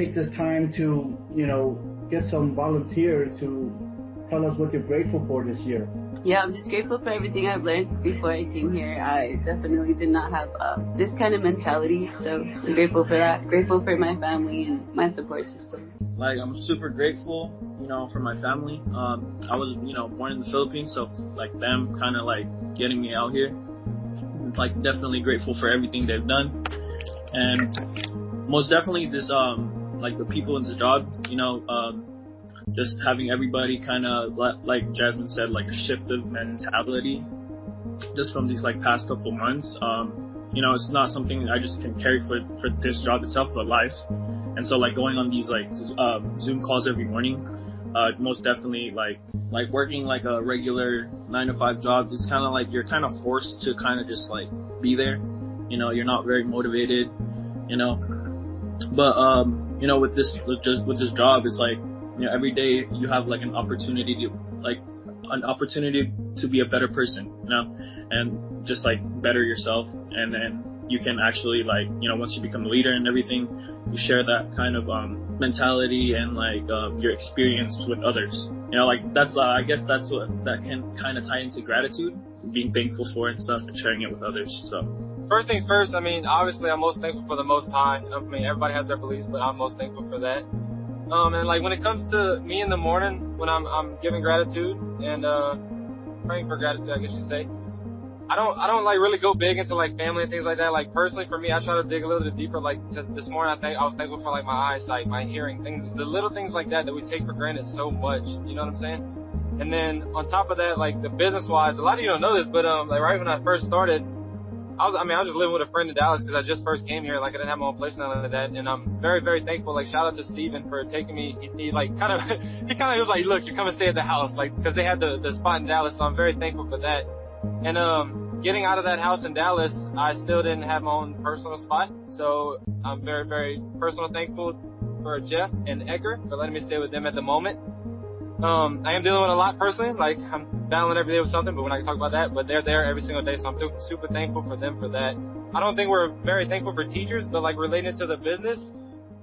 take this time to, you know, get some volunteer to tell us what you're grateful for this year. Yeah, I'm just grateful for everything I've learned before I came here. I definitely did not have uh, this kind of mentality, so I'm grateful for that. Grateful for my family and my support system. Like I'm super grateful, you know, for my family. Um, I was, you know, born in the Philippines, so like them kind of like getting me out here. Like definitely grateful for everything they've done, and most definitely this um like the people in this job, you know, um, just having everybody kind of like Jasmine said, like a shift of mentality, just from these like past couple months. Um, you know, it's not something I just can carry for for this job itself, but life. And so like going on these like um, Zoom calls every morning, uh, most definitely like like working like a regular nine to five job. It's kind of like you're kind of forced to kind of just like be there. You know, you're not very motivated. You know, but um, you know, with this with just with this job, it's like you know, every day you have like an opportunity to like an opportunity to be a better person, you know, and just like better yourself. And then you can actually like, you know, once you become a leader and everything, you share that kind of, um, mentality and like, um, your experience with others. You know, like that's, uh, I guess that's what, that can kind of tie into gratitude, being thankful for and stuff and sharing it with others. So. First things first, I mean, obviously I'm most thankful for the Most High. I mean, everybody has their beliefs, but I'm most thankful for that. Um, and like when it comes to me in the morning, when I'm I'm giving gratitude and uh, praying for gratitude, I guess you say. I don't I don't like really go big into like family and things like that. Like personally for me, I try to dig a little bit deeper. Like this morning, I think I was thankful for like my eyesight, my hearing, things, the little things like that that we take for granted so much. You know what I'm saying? And then on top of that, like the business wise, a lot of you don't know this, but um, like right when I first started, I was, I mean, I was just living with a friend in Dallas because I just first came here. Like, I didn't have my own place all of that. And I'm very, very thankful. Like, shout out to Steven for taking me. He, he like, kind of, he kind of was like, look, you come and stay at the house. Like, because they had the, the spot in Dallas. So I'm very thankful for that. And, um, getting out of that house in Dallas, I still didn't have my own personal spot. So I'm very, very personal thankful for Jeff and Edgar for letting me stay with them at the moment. Um, I am dealing with a lot personally. Like I'm battling every day with something, but we're not gonna talk about that. But they're there every single day, so I'm super thankful for them for that. I don't think we're very thankful for teachers, but like related to the business,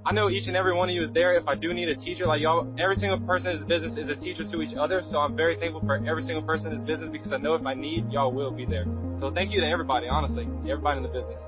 I know each and every one of you is there. If I do need a teacher, like y'all, every single person in this business is a teacher to each other. So I'm very thankful for every single person in this business because I know if I need, y'all will be there. So thank you to everybody, honestly, everybody in the business.